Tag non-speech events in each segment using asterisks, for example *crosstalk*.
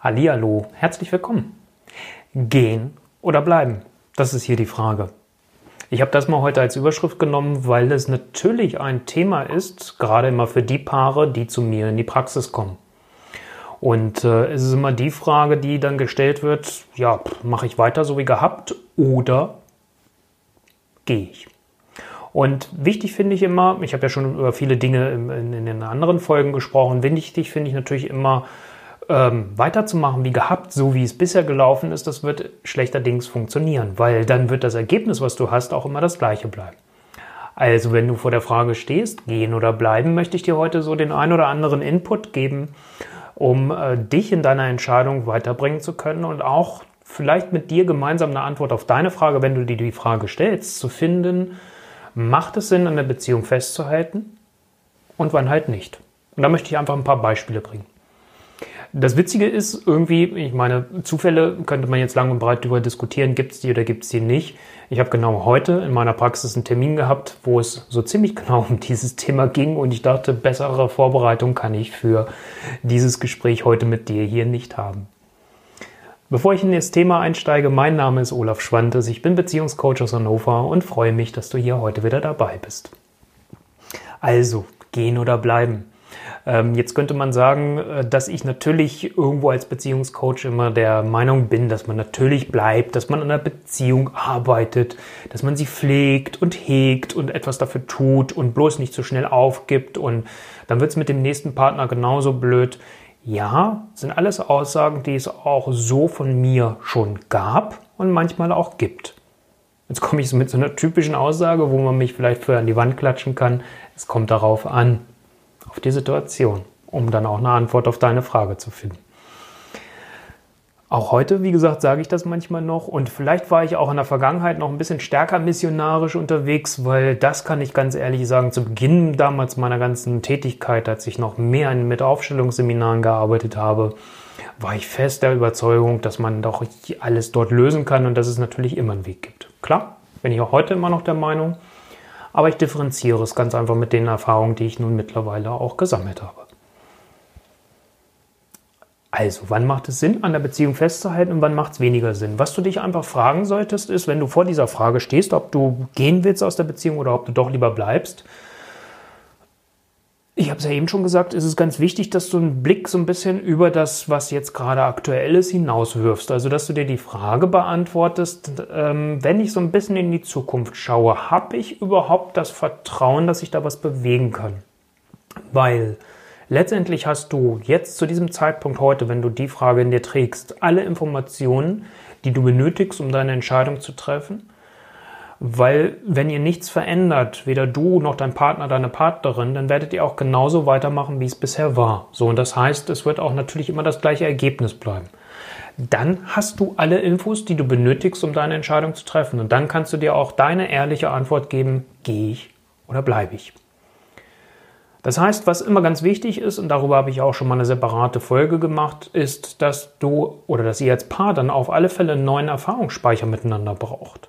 Hallihallo, herzlich willkommen. Gehen oder bleiben? Das ist hier die Frage. Ich habe das mal heute als Überschrift genommen, weil es natürlich ein Thema ist, gerade immer für die Paare, die zu mir in die Praxis kommen. Und äh, es ist immer die Frage, die dann gestellt wird, ja, mache ich weiter so wie gehabt oder gehe ich? Und wichtig finde ich immer, ich habe ja schon über viele Dinge in, in, in den anderen Folgen gesprochen, wichtig finde ich natürlich immer, ähm, weiterzumachen wie gehabt, so wie es bisher gelaufen ist, das wird schlechterdings funktionieren, weil dann wird das Ergebnis, was du hast, auch immer das gleiche bleiben. Also wenn du vor der Frage stehst, gehen oder bleiben, möchte ich dir heute so den ein oder anderen Input geben, um äh, dich in deiner Entscheidung weiterbringen zu können und auch vielleicht mit dir gemeinsam eine Antwort auf deine Frage, wenn du dir die Frage stellst, zu finden, macht es Sinn, an der Beziehung festzuhalten und wann halt nicht. Und da möchte ich einfach ein paar Beispiele bringen. Das Witzige ist irgendwie, ich meine, Zufälle könnte man jetzt lang und breit darüber diskutieren, gibt es die oder gibt es die nicht. Ich habe genau heute in meiner Praxis einen Termin gehabt, wo es so ziemlich *laughs* genau um dieses Thema ging und ich dachte, bessere Vorbereitung kann ich für dieses Gespräch heute mit dir hier nicht haben. Bevor ich in das Thema einsteige, mein Name ist Olaf Schwantes, ich bin Beziehungscoach aus Hannover und freue mich, dass du hier heute wieder dabei bist. Also, gehen oder bleiben. Ähm, jetzt könnte man sagen, äh, dass ich natürlich irgendwo als Beziehungscoach immer der Meinung bin, dass man natürlich bleibt, dass man an der Beziehung arbeitet, dass man sie pflegt und hegt und etwas dafür tut und bloß nicht so schnell aufgibt und dann wird es mit dem nächsten Partner genauso blöd. Ja, sind alles Aussagen, die es auch so von mir schon gab und manchmal auch gibt. Jetzt komme ich mit so einer typischen Aussage, wo man mich vielleicht für an die Wand klatschen kann. Es kommt darauf an auf die Situation, um dann auch eine Antwort auf deine Frage zu finden. Auch heute, wie gesagt, sage ich das manchmal noch und vielleicht war ich auch in der Vergangenheit noch ein bisschen stärker missionarisch unterwegs, weil das kann ich ganz ehrlich sagen, zu Beginn damals meiner ganzen Tätigkeit, als ich noch mehr mit Aufstellungsseminaren gearbeitet habe, war ich fest der Überzeugung, dass man doch alles dort lösen kann und dass es natürlich immer einen Weg gibt. Klar, bin ich auch heute immer noch der Meinung, aber ich differenziere es ganz einfach mit den Erfahrungen, die ich nun mittlerweile auch gesammelt habe. Also, wann macht es Sinn, an der Beziehung festzuhalten und wann macht es weniger Sinn? Was du dich einfach fragen solltest, ist, wenn du vor dieser Frage stehst, ob du gehen willst aus der Beziehung oder ob du doch lieber bleibst, ich habe es ja eben schon gesagt, es ist ganz wichtig, dass du einen Blick so ein bisschen über das, was jetzt gerade aktuell ist, hinauswirfst. Also, dass du dir die Frage beantwortest, ähm, wenn ich so ein bisschen in die Zukunft schaue, habe ich überhaupt das Vertrauen, dass ich da was bewegen kann? Weil letztendlich hast du jetzt zu diesem Zeitpunkt heute, wenn du die Frage in dir trägst, alle Informationen, die du benötigst, um deine Entscheidung zu treffen. Weil wenn ihr nichts verändert, weder du noch dein Partner, deine Partnerin, dann werdet ihr auch genauso weitermachen, wie es bisher war. So, und das heißt, es wird auch natürlich immer das gleiche Ergebnis bleiben. Dann hast du alle Infos, die du benötigst, um deine Entscheidung zu treffen. Und dann kannst du dir auch deine ehrliche Antwort geben, gehe ich oder bleibe ich. Das heißt, was immer ganz wichtig ist, und darüber habe ich auch schon mal eine separate Folge gemacht, ist, dass du oder dass ihr als Paar dann auf alle Fälle einen neuen Erfahrungsspeicher miteinander braucht.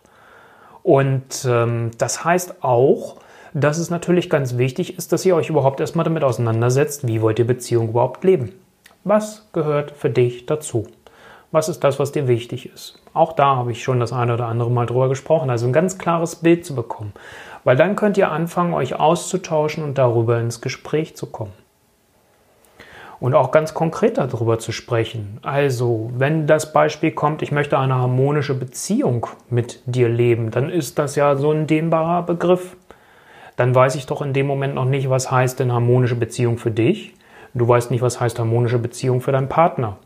Und ähm, das heißt auch, dass es natürlich ganz wichtig ist, dass ihr euch überhaupt erstmal damit auseinandersetzt, wie wollt ihr Beziehung überhaupt leben. Was gehört für dich dazu? Was ist das, was dir wichtig ist? Auch da habe ich schon das eine oder andere Mal drüber gesprochen, also ein ganz klares Bild zu bekommen. Weil dann könnt ihr anfangen, euch auszutauschen und darüber ins Gespräch zu kommen und auch ganz konkret darüber zu sprechen. Also, wenn das Beispiel kommt, ich möchte eine harmonische Beziehung mit dir leben, dann ist das ja so ein dehnbarer Begriff. Dann weiß ich doch in dem Moment noch nicht, was heißt denn harmonische Beziehung für dich. Du weißt nicht, was heißt harmonische Beziehung für deinen Partner.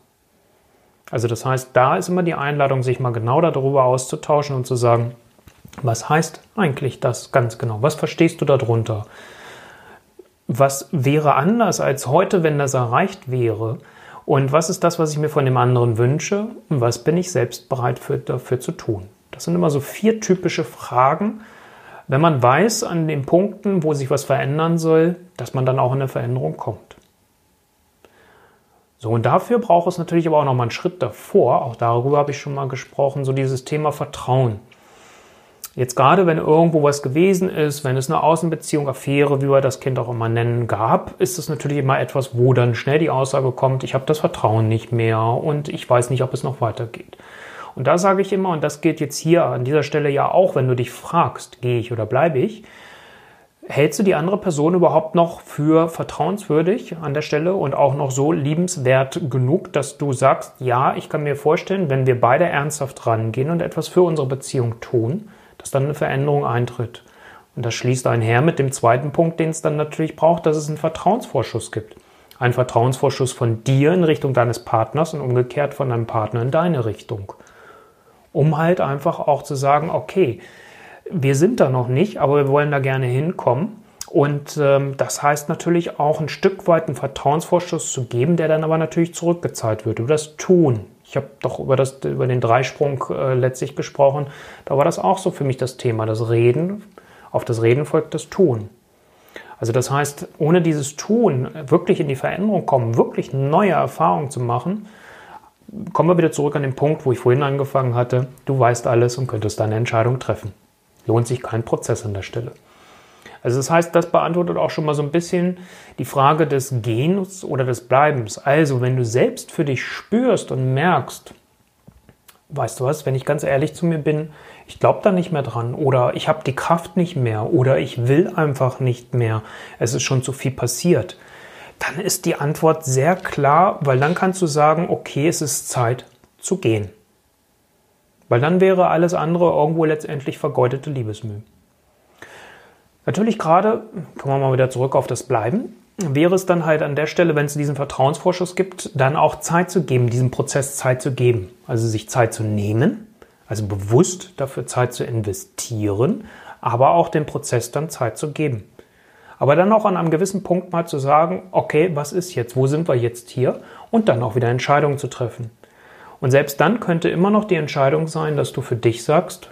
Also das heißt, da ist immer die Einladung, sich mal genau darüber auszutauschen und zu sagen, was heißt eigentlich das ganz genau? Was verstehst du darunter? Was wäre anders als heute, wenn das erreicht wäre? Und was ist das, was ich mir von dem anderen wünsche? Und was bin ich selbst bereit für, dafür zu tun? Das sind immer so vier typische Fragen. Wenn man weiß an den Punkten, wo sich was verändern soll, dass man dann auch in eine Veränderung kommt. So, und dafür braucht es natürlich aber auch noch mal einen Schritt davor. Auch darüber habe ich schon mal gesprochen, so dieses Thema Vertrauen. Jetzt gerade, wenn irgendwo was gewesen ist, wenn es eine Außenbeziehung, Affäre, wie wir das Kind auch immer nennen, gab, ist es natürlich immer etwas, wo dann schnell die Aussage kommt, ich habe das Vertrauen nicht mehr und ich weiß nicht, ob es noch weitergeht. Und da sage ich immer, und das gilt jetzt hier an dieser Stelle ja auch, wenn du dich fragst, gehe ich oder bleibe ich, hältst du die andere Person überhaupt noch für vertrauenswürdig an der Stelle und auch noch so liebenswert genug, dass du sagst, ja, ich kann mir vorstellen, wenn wir beide ernsthaft rangehen und etwas für unsere Beziehung tun, dass dann eine Veränderung eintritt. Und das schließt einher mit dem zweiten Punkt, den es dann natürlich braucht, dass es einen Vertrauensvorschuss gibt. Ein Vertrauensvorschuss von dir in Richtung deines Partners und umgekehrt von deinem Partner in deine Richtung. Um halt einfach auch zu sagen, okay, wir sind da noch nicht, aber wir wollen da gerne hinkommen. Und ähm, das heißt natürlich auch ein Stück weit einen Vertrauensvorschuss zu geben, der dann aber natürlich zurückgezahlt wird über das Tun. Ich habe doch über, das, über den Dreisprung äh, letztlich gesprochen. Da war das auch so für mich das Thema. Das Reden, auf das Reden folgt das Tun. Also das heißt, ohne dieses Tun wirklich in die Veränderung kommen, wirklich neue Erfahrungen zu machen, kommen wir wieder zurück an den Punkt, wo ich vorhin angefangen hatte. Du weißt alles und könntest deine Entscheidung treffen. Lohnt sich kein Prozess an der Stelle. Also das heißt, das beantwortet auch schon mal so ein bisschen die Frage des Gehens oder des Bleibens. Also wenn du selbst für dich spürst und merkst, weißt du was, wenn ich ganz ehrlich zu mir bin, ich glaube da nicht mehr dran oder ich habe die Kraft nicht mehr oder ich will einfach nicht mehr, es ist schon zu viel passiert, dann ist die Antwort sehr klar, weil dann kannst du sagen, okay, es ist Zeit zu gehen. Weil dann wäre alles andere irgendwo letztendlich vergeudete Liebesmühe. Natürlich gerade, kommen wir mal wieder zurück auf das Bleiben, wäre es dann halt an der Stelle, wenn es diesen Vertrauensvorschuss gibt, dann auch Zeit zu geben, diesem Prozess Zeit zu geben. Also sich Zeit zu nehmen, also bewusst dafür Zeit zu investieren, aber auch dem Prozess dann Zeit zu geben. Aber dann auch an einem gewissen Punkt mal zu sagen, okay, was ist jetzt? Wo sind wir jetzt hier? Und dann auch wieder Entscheidungen zu treffen. Und selbst dann könnte immer noch die Entscheidung sein, dass du für dich sagst,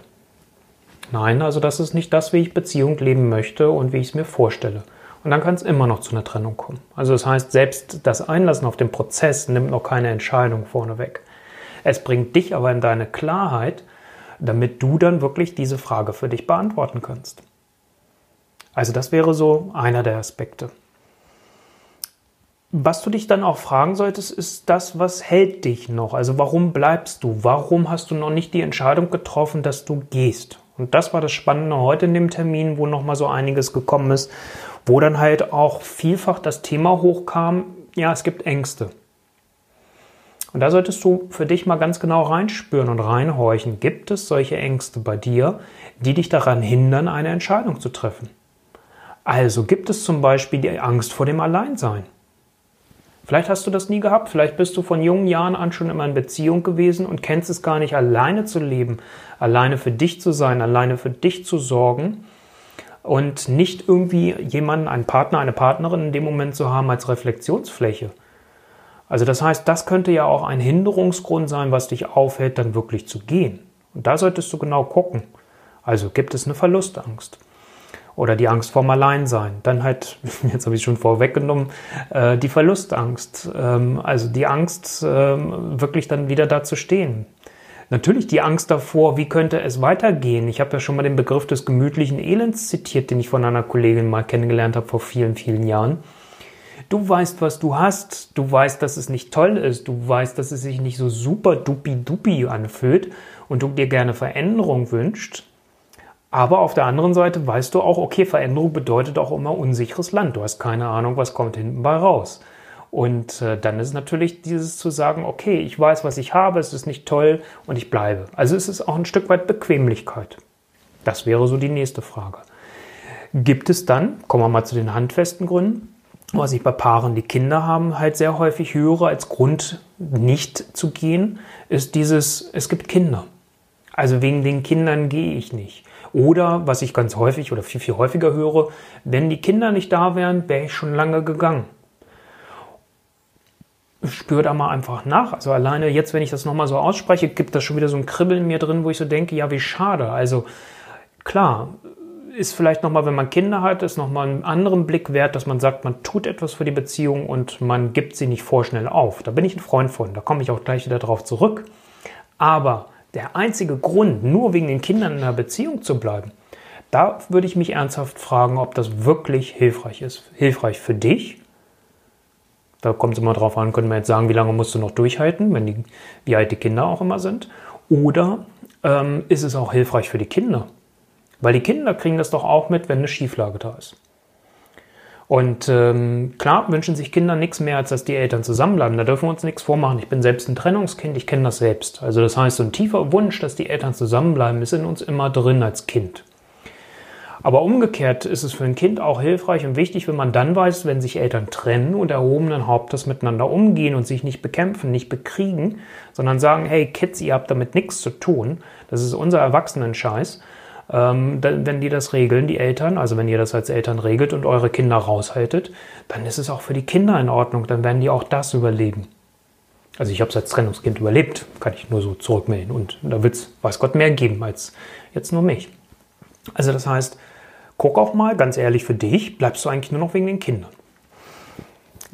Nein, also das ist nicht das, wie ich Beziehung leben möchte und wie ich es mir vorstelle. Und dann kann es immer noch zu einer Trennung kommen. Also das heißt, selbst das Einlassen auf den Prozess nimmt noch keine Entscheidung vorneweg. Es bringt dich aber in deine Klarheit, damit du dann wirklich diese Frage für dich beantworten kannst. Also das wäre so einer der Aspekte. Was du dich dann auch fragen solltest, ist das, was hält dich noch? Also warum bleibst du? Warum hast du noch nicht die Entscheidung getroffen, dass du gehst? Und das war das Spannende heute in dem Termin, wo nochmal so einiges gekommen ist, wo dann halt auch vielfach das Thema hochkam, ja, es gibt Ängste. Und da solltest du für dich mal ganz genau reinspüren und reinhorchen. Gibt es solche Ängste bei dir, die dich daran hindern, eine Entscheidung zu treffen? Also gibt es zum Beispiel die Angst vor dem Alleinsein. Vielleicht hast du das nie gehabt, vielleicht bist du von jungen Jahren an schon immer in Beziehung gewesen und kennst es gar nicht, alleine zu leben, alleine für dich zu sein, alleine für dich zu sorgen und nicht irgendwie jemanden, einen Partner, eine Partnerin in dem Moment zu haben als Reflexionsfläche. Also das heißt, das könnte ja auch ein Hinderungsgrund sein, was dich aufhält, dann wirklich zu gehen. Und da solltest du genau gucken. Also gibt es eine Verlustangst? Oder die Angst vorm Alleinsein. Dann halt, *laughs* jetzt habe ich schon vorweggenommen, äh, die Verlustangst. Ähm, also die Angst, ähm, wirklich dann wieder da zu stehen. Natürlich die Angst davor, wie könnte es weitergehen. Ich habe ja schon mal den Begriff des gemütlichen Elends zitiert, den ich von einer Kollegin mal kennengelernt habe vor vielen, vielen Jahren. Du weißt, was du hast. Du weißt, dass es nicht toll ist. Du weißt, dass es sich nicht so super dupi-dupi anfühlt und du dir gerne Veränderung wünscht. Aber auf der anderen Seite weißt du auch, okay, Veränderung bedeutet auch immer unsicheres Land. Du hast keine Ahnung, was kommt hinten bei raus. Und äh, dann ist natürlich dieses zu sagen, okay, ich weiß, was ich habe, es ist nicht toll und ich bleibe. Also es ist auch ein Stück weit Bequemlichkeit. Das wäre so die nächste Frage. Gibt es dann, kommen wir mal zu den handfesten Gründen, was ich bei Paaren, die Kinder haben, halt sehr häufig höre als Grund nicht zu gehen, ist dieses, es gibt Kinder. Also wegen den Kindern gehe ich nicht. Oder, was ich ganz häufig oder viel, viel häufiger höre, wenn die Kinder nicht da wären, wäre ich schon lange gegangen. Spür da mal einfach nach. Also alleine jetzt, wenn ich das nochmal so ausspreche, gibt das schon wieder so ein Kribbeln in mir drin, wo ich so denke, ja, wie schade. Also klar, ist vielleicht nochmal, wenn man Kinder hat, ist nochmal einen anderen Blick wert, dass man sagt, man tut etwas für die Beziehung und man gibt sie nicht vorschnell auf. Da bin ich ein Freund von, da komme ich auch gleich wieder drauf zurück. Aber der einzige Grund, nur wegen den Kindern in einer Beziehung zu bleiben, da würde ich mich ernsthaft fragen, ob das wirklich hilfreich ist. Hilfreich für dich. Da kommt es immer drauf an, können wir jetzt sagen, wie lange musst du noch durchhalten, wenn die, wie alt die Kinder auch immer sind. Oder ähm, ist es auch hilfreich für die Kinder? Weil die Kinder kriegen das doch auch mit, wenn eine Schieflage da ist. Und ähm, klar wünschen sich Kinder nichts mehr, als dass die Eltern zusammenbleiben. Da dürfen wir uns nichts vormachen. Ich bin selbst ein Trennungskind, ich kenne das selbst. Also das heißt, so ein tiefer Wunsch, dass die Eltern zusammenbleiben, ist in uns immer drin als Kind. Aber umgekehrt ist es für ein Kind auch hilfreich und wichtig, wenn man dann weiß, wenn sich Eltern trennen und erhobenen Hauptes miteinander umgehen und sich nicht bekämpfen, nicht bekriegen, sondern sagen, hey Kids, ihr habt damit nichts zu tun, das ist unser Erwachsenen-Scheiß, ähm, wenn die das regeln, die Eltern, also wenn ihr das als Eltern regelt und eure Kinder raushaltet, dann ist es auch für die Kinder in Ordnung, dann werden die auch das überleben. Also ich habe es als Trennungskind überlebt, kann ich nur so zurückmelden. Und da wird es, weiß Gott, mehr geben als jetzt nur mich. Also das heißt, guck auch mal, ganz ehrlich für dich, bleibst du eigentlich nur noch wegen den Kindern.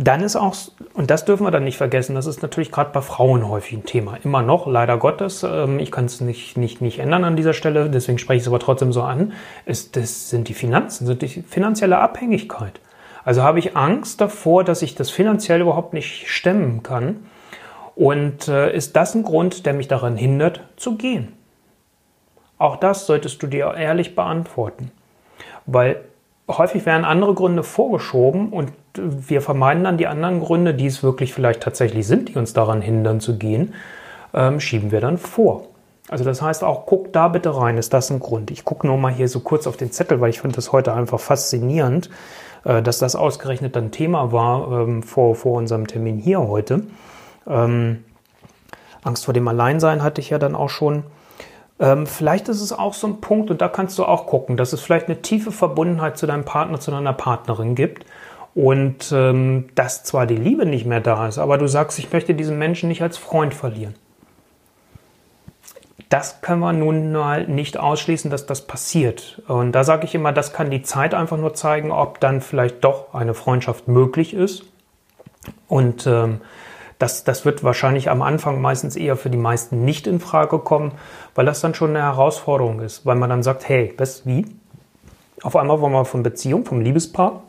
Dann ist auch, und das dürfen wir dann nicht vergessen, das ist natürlich gerade bei Frauen häufig ein Thema. Immer noch, leider Gottes, ähm, ich kann es nicht, nicht, nicht ändern an dieser Stelle, deswegen spreche ich es aber trotzdem so an, ist, das sind die Finanzen, sind die finanzielle Abhängigkeit. Also habe ich Angst davor, dass ich das finanziell überhaupt nicht stemmen kann. Und äh, ist das ein Grund, der mich daran hindert, zu gehen? Auch das solltest du dir ehrlich beantworten. Weil häufig werden andere Gründe vorgeschoben und wir vermeiden dann die anderen Gründe, die es wirklich vielleicht tatsächlich sind, die uns daran hindern zu gehen, ähm, schieben wir dann vor. Also das heißt auch, guck da bitte rein, ist das ein Grund? Ich gucke nur mal hier so kurz auf den Zettel, weil ich finde das heute einfach faszinierend, äh, dass das ausgerechnet ein Thema war ähm, vor, vor unserem Termin hier heute. Ähm, Angst vor dem Alleinsein hatte ich ja dann auch schon. Ähm, vielleicht ist es auch so ein Punkt, und da kannst du auch gucken, dass es vielleicht eine tiefe Verbundenheit zu deinem Partner, zu deiner Partnerin gibt. Und ähm, dass zwar die Liebe nicht mehr da ist, aber du sagst, ich möchte diesen Menschen nicht als Freund verlieren. Das können wir nun mal nicht ausschließen, dass das passiert. Und da sage ich immer, das kann die Zeit einfach nur zeigen, ob dann vielleicht doch eine Freundschaft möglich ist. Und ähm, das, das wird wahrscheinlich am Anfang meistens eher für die meisten nicht in Frage kommen, weil das dann schon eine Herausforderung ist, weil man dann sagt, hey, was, wie? Auf einmal wollen wir von Beziehung, vom Liebespaar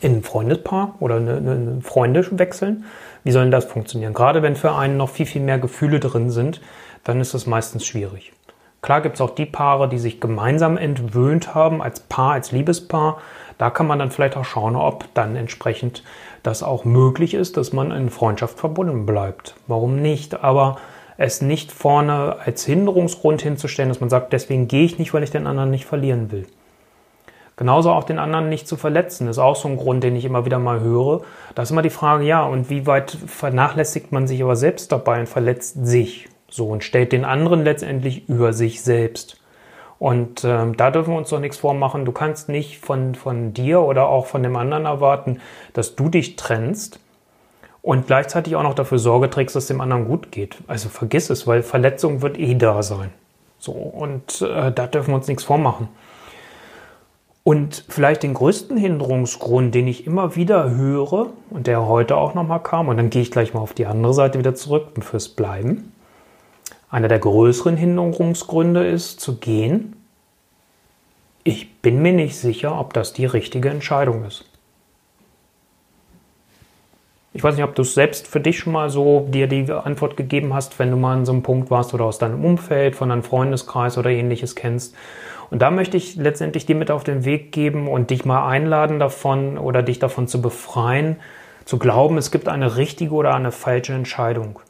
in ein Freundespaar oder eine, eine Freunde wechseln. Wie soll denn das funktionieren? Gerade wenn für einen noch viel, viel mehr Gefühle drin sind, dann ist das meistens schwierig. Klar gibt es auch die Paare, die sich gemeinsam entwöhnt haben, als Paar, als Liebespaar. Da kann man dann vielleicht auch schauen, ob dann entsprechend das auch möglich ist, dass man in Freundschaft verbunden bleibt. Warum nicht? Aber es nicht vorne als Hinderungsgrund hinzustellen, dass man sagt, deswegen gehe ich nicht, weil ich den anderen nicht verlieren will. Genauso auch den anderen nicht zu verletzen, ist auch so ein Grund, den ich immer wieder mal höre. Da ist immer die Frage, ja, und wie weit vernachlässigt man sich aber selbst dabei und verletzt sich so und stellt den anderen letztendlich über sich selbst. Und ähm, da dürfen wir uns doch nichts vormachen. Du kannst nicht von, von dir oder auch von dem anderen erwarten, dass du dich trennst und gleichzeitig auch noch dafür Sorge trägst, dass dem anderen gut geht. Also vergiss es, weil Verletzung wird eh da sein. So, und äh, da dürfen wir uns nichts vormachen. Und vielleicht den größten Hinderungsgrund, den ich immer wieder höre und der heute auch nochmal kam, und dann gehe ich gleich mal auf die andere Seite wieder zurück fürs Bleiben, einer der größeren Hinderungsgründe ist zu gehen. Ich bin mir nicht sicher, ob das die richtige Entscheidung ist. Ich weiß nicht, ob du es selbst für dich schon mal so dir die Antwort gegeben hast, wenn du mal an so einem Punkt warst oder aus deinem Umfeld, von deinem Freundeskreis oder ähnliches kennst. Und da möchte ich letztendlich dir mit auf den Weg geben und dich mal einladen davon oder dich davon zu befreien, zu glauben, es gibt eine richtige oder eine falsche Entscheidung.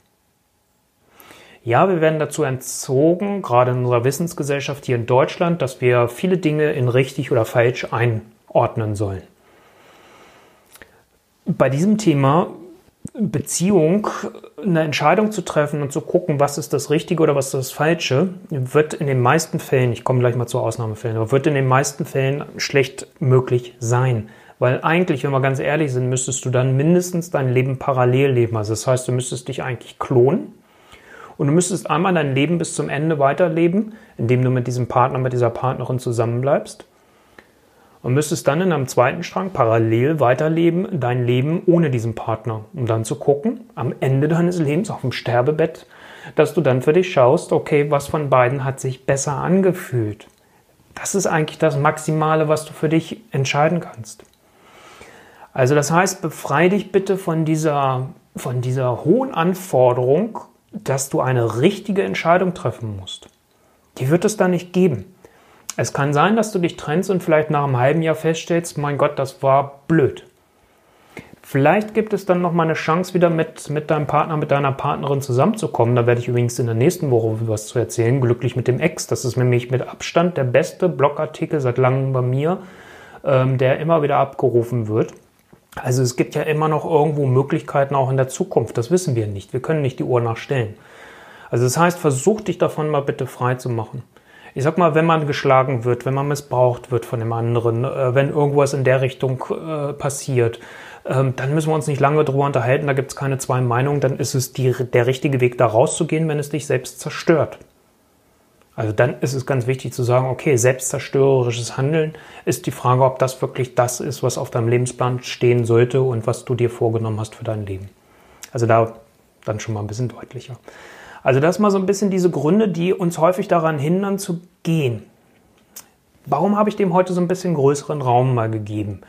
Ja, wir werden dazu entzogen, gerade in unserer Wissensgesellschaft hier in Deutschland, dass wir viele Dinge in richtig oder falsch einordnen sollen. Bei diesem Thema Beziehung eine Entscheidung zu treffen und zu gucken, was ist das Richtige oder was ist das Falsche, wird in den meisten Fällen, ich komme gleich mal zu Ausnahmefällen, aber wird in den meisten Fällen schlecht möglich sein. Weil eigentlich, wenn wir ganz ehrlich sind, müsstest du dann mindestens dein Leben parallel leben. Also das heißt, du müsstest dich eigentlich klonen und du müsstest einmal dein Leben bis zum Ende weiterleben, indem du mit diesem Partner, mit dieser Partnerin zusammenbleibst. Und müsstest dann in einem zweiten Strang parallel weiterleben, dein Leben ohne diesen Partner, um dann zu gucken, am Ende deines Lebens auf dem Sterbebett, dass du dann für dich schaust, okay, was von beiden hat sich besser angefühlt. Das ist eigentlich das Maximale, was du für dich entscheiden kannst. Also das heißt, befreie dich bitte von dieser, von dieser hohen Anforderung, dass du eine richtige Entscheidung treffen musst. Die wird es da nicht geben. Es kann sein, dass du dich trennst und vielleicht nach einem halben Jahr feststellst, mein Gott, das war blöd. Vielleicht gibt es dann noch mal eine Chance, wieder mit, mit deinem Partner, mit deiner Partnerin zusammenzukommen. Da werde ich übrigens in der nächsten Woche was zu erzählen. Glücklich mit dem Ex. Das ist nämlich mit Abstand der beste Blogartikel seit langem bei mir, ähm, der immer wieder abgerufen wird. Also es gibt ja immer noch irgendwo Möglichkeiten auch in der Zukunft. Das wissen wir nicht. Wir können nicht die Uhr nachstellen. Also das heißt, versuch dich davon mal bitte frei zu machen. Ich sag mal, wenn man geschlagen wird, wenn man missbraucht wird von dem anderen, äh, wenn irgendwas in der Richtung äh, passiert, ähm, dann müssen wir uns nicht lange drüber unterhalten, da gibt es keine zwei Meinungen, dann ist es die, der richtige Weg, da rauszugehen, wenn es dich selbst zerstört. Also dann ist es ganz wichtig zu sagen, okay, selbstzerstörerisches Handeln ist die Frage, ob das wirklich das ist, was auf deinem Lebensplan stehen sollte und was du dir vorgenommen hast für dein Leben. Also da dann schon mal ein bisschen deutlicher. Also das mal so ein bisschen diese Gründe, die uns häufig daran hindern zu gehen. Warum habe ich dem heute so ein bisschen größeren Raum mal gegeben?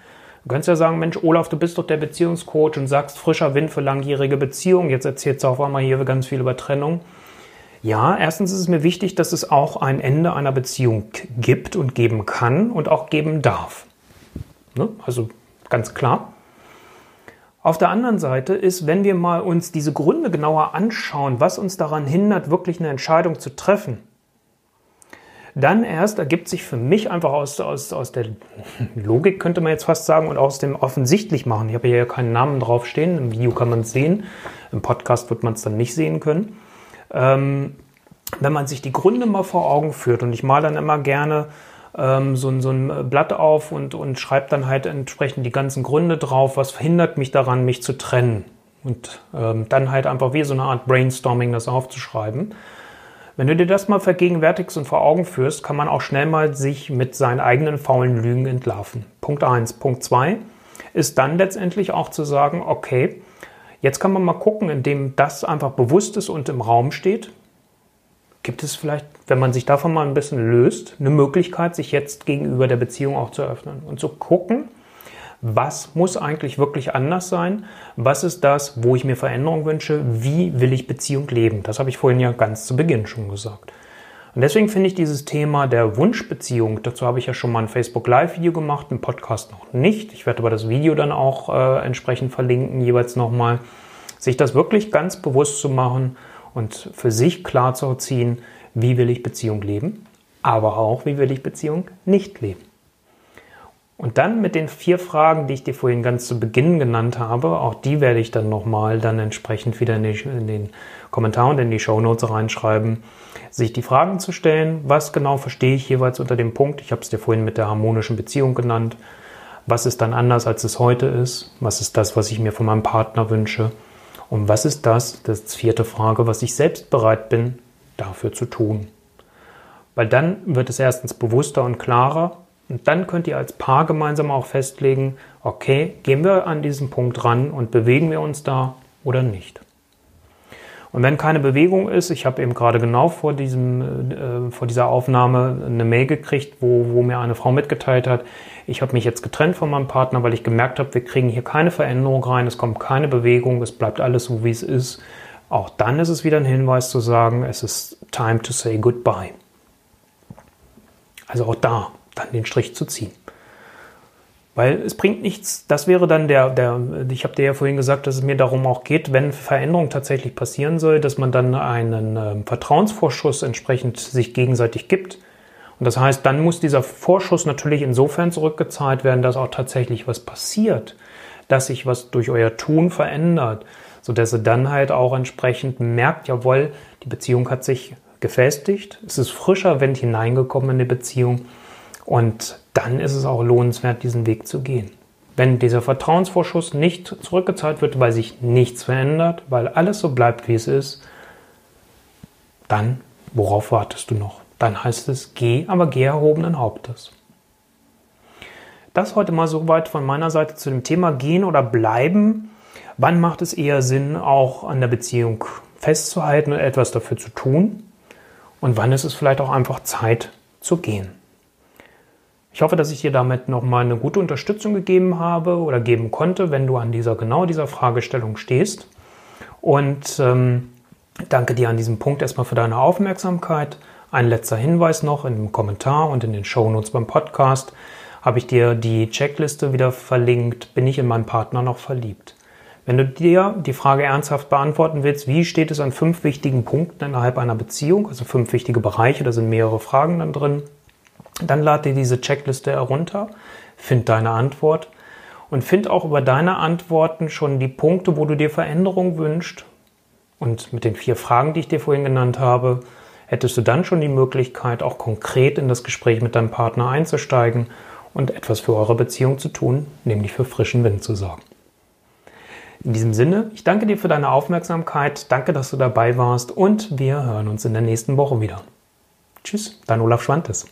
Du könntest ja sagen, Mensch, Olaf, du bist doch der Beziehungscoach und sagst frischer Wind für langjährige Beziehungen. Jetzt erzählst du auf einmal hier ganz viel über Trennung. Ja, erstens ist es mir wichtig, dass es auch ein Ende einer Beziehung gibt und geben kann und auch geben darf. Ne? Also ganz klar. Auf der anderen Seite ist, wenn wir mal uns diese Gründe genauer anschauen, was uns daran hindert, wirklich eine Entscheidung zu treffen, dann erst ergibt sich für mich einfach aus, aus, aus der Logik, könnte man jetzt fast sagen, und aus dem offensichtlich machen. Ich habe hier ja keinen Namen draufstehen. Im Video kann man es sehen. Im Podcast wird man es dann nicht sehen können. Ähm, wenn man sich die Gründe mal vor Augen führt, und ich male dann immer gerne ähm, so, so ein Blatt auf und, und schreibe dann halt entsprechend die ganzen Gründe drauf, was verhindert mich daran, mich zu trennen. Und ähm, dann halt einfach wie so eine Art Brainstorming das aufzuschreiben. Wenn du dir das mal vergegenwärtigst und vor Augen führst, kann man auch schnell mal sich mit seinen eigenen faulen Lügen entlarven. Punkt eins. Punkt zwei ist dann letztendlich auch zu sagen, okay, jetzt kann man mal gucken, indem das einfach bewusst ist und im Raum steht, gibt es vielleicht, wenn man sich davon mal ein bisschen löst, eine Möglichkeit, sich jetzt gegenüber der Beziehung auch zu öffnen und zu gucken, was muss eigentlich wirklich anders sein? Was ist das, wo ich mir Veränderung wünsche? Wie will ich Beziehung leben? Das habe ich vorhin ja ganz zu Beginn schon gesagt. Und deswegen finde ich dieses Thema der Wunschbeziehung, dazu habe ich ja schon mal ein Facebook Live-Video gemacht, einen Podcast noch nicht. Ich werde aber das Video dann auch äh, entsprechend verlinken, jeweils nochmal, sich das wirklich ganz bewusst zu machen und für sich klar zu ziehen, wie will ich Beziehung leben, aber auch, wie will ich Beziehung nicht leben. Und dann mit den vier Fragen, die ich dir vorhin ganz zu Beginn genannt habe, auch die werde ich dann nochmal dann entsprechend wieder in, die, in den Kommentar und in die Show Notes reinschreiben, sich die Fragen zu stellen, was genau verstehe ich jeweils unter dem Punkt, ich habe es dir vorhin mit der harmonischen Beziehung genannt, was ist dann anders, als es heute ist, was ist das, was ich mir von meinem Partner wünsche? Und was ist das, das ist vierte Frage, was ich selbst bereit bin, dafür zu tun. Weil dann wird es erstens bewusster und klarer und dann könnt ihr als Paar gemeinsam auch festlegen, okay, gehen wir an diesen Punkt ran und bewegen wir uns da oder nicht. Und wenn keine Bewegung ist, ich habe eben gerade genau vor, diesem, äh, vor dieser Aufnahme eine Mail gekriegt, wo, wo mir eine Frau mitgeteilt hat, ich habe mich jetzt getrennt von meinem Partner, weil ich gemerkt habe, wir kriegen hier keine Veränderung rein, es kommt keine Bewegung, es bleibt alles so, wie es ist. Auch dann ist es wieder ein Hinweis zu sagen, es ist time to say goodbye. Also auch da dann den Strich zu ziehen. Weil es bringt nichts, das wäre dann der, der ich habe dir ja vorhin gesagt, dass es mir darum auch geht, wenn Veränderung tatsächlich passieren soll, dass man dann einen äh, Vertrauensvorschuss entsprechend sich gegenseitig gibt. Und das heißt, dann muss dieser Vorschuss natürlich insofern zurückgezahlt werden, dass auch tatsächlich was passiert, dass sich was durch euer Tun verändert, sodass ihr dann halt auch entsprechend merkt, jawohl, die Beziehung hat sich gefestigt, es ist frischer Wind hineingekommen in die Beziehung und dann ist es auch lohnenswert, diesen Weg zu gehen. Wenn dieser Vertrauensvorschuss nicht zurückgezahlt wird, weil sich nichts verändert, weil alles so bleibt, wie es ist, dann, worauf wartest du noch? Dann heißt es, geh, aber geh erhobenen Hauptes. Das heute mal soweit von meiner Seite zu dem Thema gehen oder bleiben. Wann macht es eher Sinn, auch an der Beziehung festzuhalten und etwas dafür zu tun? Und wann ist es vielleicht auch einfach Zeit zu gehen? Ich hoffe, dass ich dir damit nochmal eine gute Unterstützung gegeben habe oder geben konnte, wenn du an dieser genau dieser Fragestellung stehst. Und ähm, danke dir an diesem Punkt erstmal für deine Aufmerksamkeit. Ein letzter Hinweis noch in dem Kommentar und in den Shownotes beim Podcast habe ich dir die Checkliste wieder verlinkt. Bin ich in meinen Partner noch verliebt? Wenn du dir die Frage ernsthaft beantworten willst, wie steht es an fünf wichtigen Punkten innerhalb einer Beziehung, also fünf wichtige Bereiche, da sind mehrere Fragen dann drin, dann lad dir diese Checkliste herunter, find deine Antwort und find auch über deine Antworten schon die Punkte, wo du dir Veränderung wünschst. Und mit den vier Fragen, die ich dir vorhin genannt habe, hättest du dann schon die Möglichkeit, auch konkret in das Gespräch mit deinem Partner einzusteigen und etwas für eure Beziehung zu tun, nämlich für frischen Wind zu sorgen. In diesem Sinne, ich danke dir für deine Aufmerksamkeit, danke, dass du dabei warst und wir hören uns in der nächsten Woche wieder. Tschüss, dein Olaf Schwantes.